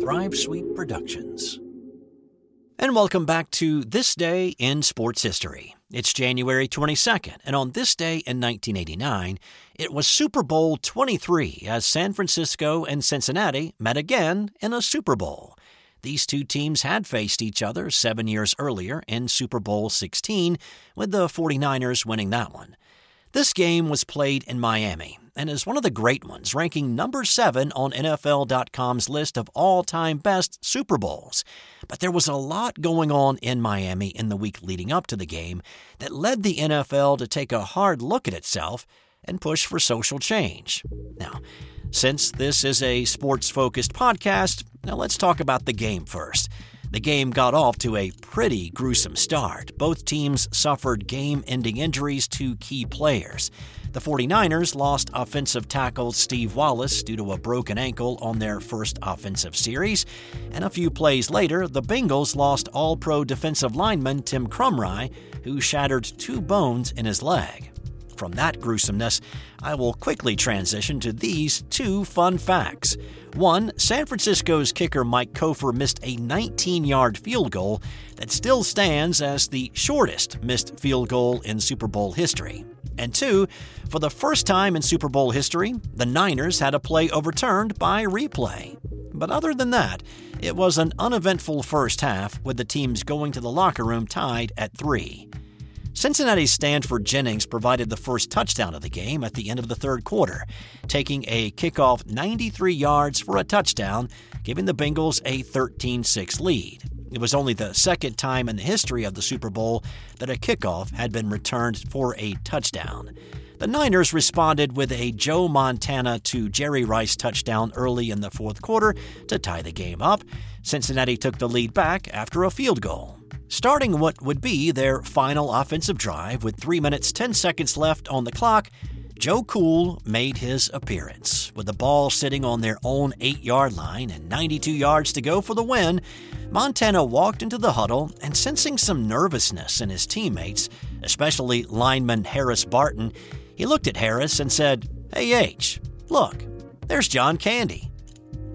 Thrive Sweet Productions. And welcome back to This Day in Sports History. It's January 22nd, and on this day in 1989, it was Super Bowl 23 as San Francisco and Cincinnati met again in a Super Bowl. These two teams had faced each other seven years earlier in Super Bowl 16, with the 49ers winning that one. This game was played in Miami and is one of the great ones, ranking number seven on NFL.com's list of all time best Super Bowls. But there was a lot going on in Miami in the week leading up to the game that led the NFL to take a hard look at itself and push for social change. Now, since this is a sports focused podcast, now let's talk about the game first. The game got off to a pretty gruesome start. Both teams suffered game ending injuries to key players. The 49ers lost offensive tackle Steve Wallace due to a broken ankle on their first offensive series. And a few plays later, the Bengals lost all pro defensive lineman Tim Krumrie, who shattered two bones in his leg. From that gruesomeness, I will quickly transition to these two fun facts. One, San Francisco's kicker Mike Cofer missed a 19 yard field goal that still stands as the shortest missed field goal in Super Bowl history. And two, for the first time in Super Bowl history, the Niners had a play overturned by replay. But other than that, it was an uneventful first half with the teams going to the locker room tied at three. Cincinnati's Stanford Jennings provided the first touchdown of the game at the end of the third quarter, taking a kickoff 93 yards for a touchdown, giving the Bengals a 13 6 lead. It was only the second time in the history of the Super Bowl that a kickoff had been returned for a touchdown. The Niners responded with a Joe Montana to Jerry Rice touchdown early in the fourth quarter to tie the game up. Cincinnati took the lead back after a field goal. Starting what would be their final offensive drive with 3 minutes 10 seconds left on the clock, Joe Cool made his appearance. With the ball sitting on their own 8 yard line and 92 yards to go for the win, Montana walked into the huddle and, sensing some nervousness in his teammates, especially lineman Harris Barton, he looked at Harris and said, Hey H, look, there's John Candy.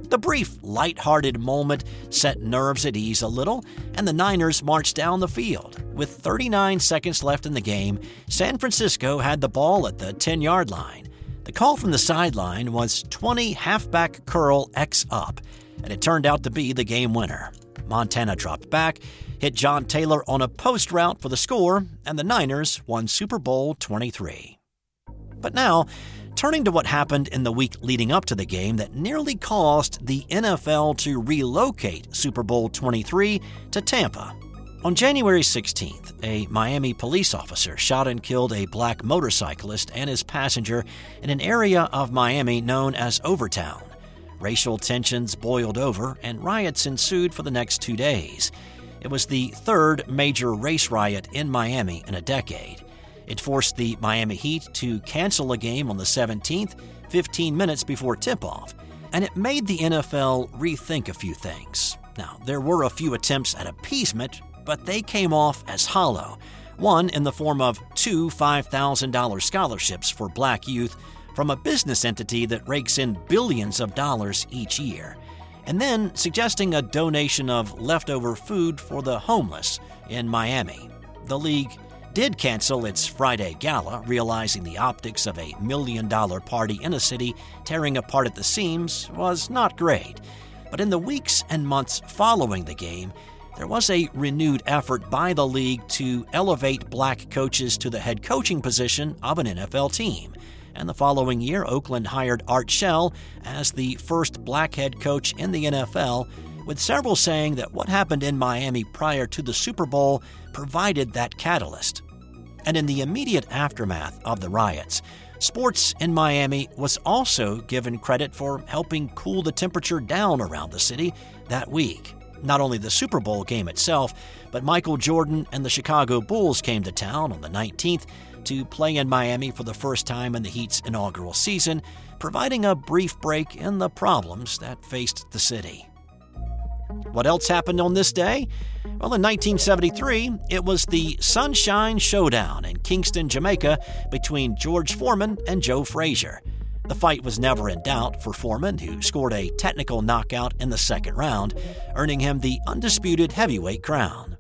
The brief, light-hearted moment set nerves at ease a little, and the Niners marched down the field. With 39 seconds left in the game, San Francisco had the ball at the 10 yard line. The call from the sideline was 20 halfback curl X up, and it turned out to be the game winner. Montana dropped back, hit John Taylor on a post route for the score, and the Niners won Super Bowl 23. But now, turning to what happened in the week leading up to the game that nearly caused the NFL to relocate Super Bowl 23 to Tampa. On January 16th, a Miami police officer shot and killed a black motorcyclist and his passenger in an area of Miami known as Overtown. Racial tensions boiled over, and riots ensued for the next two days. It was the third major race riot in Miami in a decade. It forced the Miami Heat to cancel a game on the 17th, 15 minutes before tip off, and it made the NFL rethink a few things. Now, there were a few attempts at appeasement, but they came off as hollow. One in the form of two $5,000 scholarships for black youth from a business entity that rakes in billions of dollars each year, and then suggesting a donation of leftover food for the homeless in Miami. The league did cancel its Friday gala, realizing the optics of a million dollar party in a city tearing apart at the seams was not great. But in the weeks and months following the game, there was a renewed effort by the league to elevate black coaches to the head coaching position of an NFL team. And the following year, Oakland hired Art Shell as the first black head coach in the NFL, with several saying that what happened in Miami prior to the Super Bowl provided that catalyst and in the immediate aftermath of the riots, sports in Miami was also given credit for helping cool the temperature down around the city that week. Not only the Super Bowl game itself, but Michael Jordan and the Chicago Bulls came to town on the 19th to play in Miami for the first time in the Heat's inaugural season, providing a brief break in the problems that faced the city. What else happened on this day? Well, in 1973, it was the Sunshine Showdown in Kingston, Jamaica, between George Foreman and Joe Frazier. The fight was never in doubt for Foreman, who scored a technical knockout in the second round, earning him the undisputed heavyweight crown.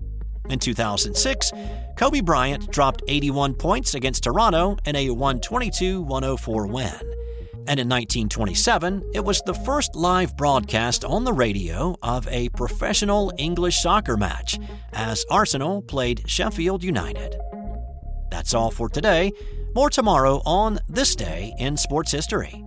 In 2006, Kobe Bryant dropped 81 points against Toronto in a 122 104 win. And in 1927, it was the first live broadcast on the radio of a professional English soccer match as Arsenal played Sheffield United. That's all for today. More tomorrow on This Day in Sports History.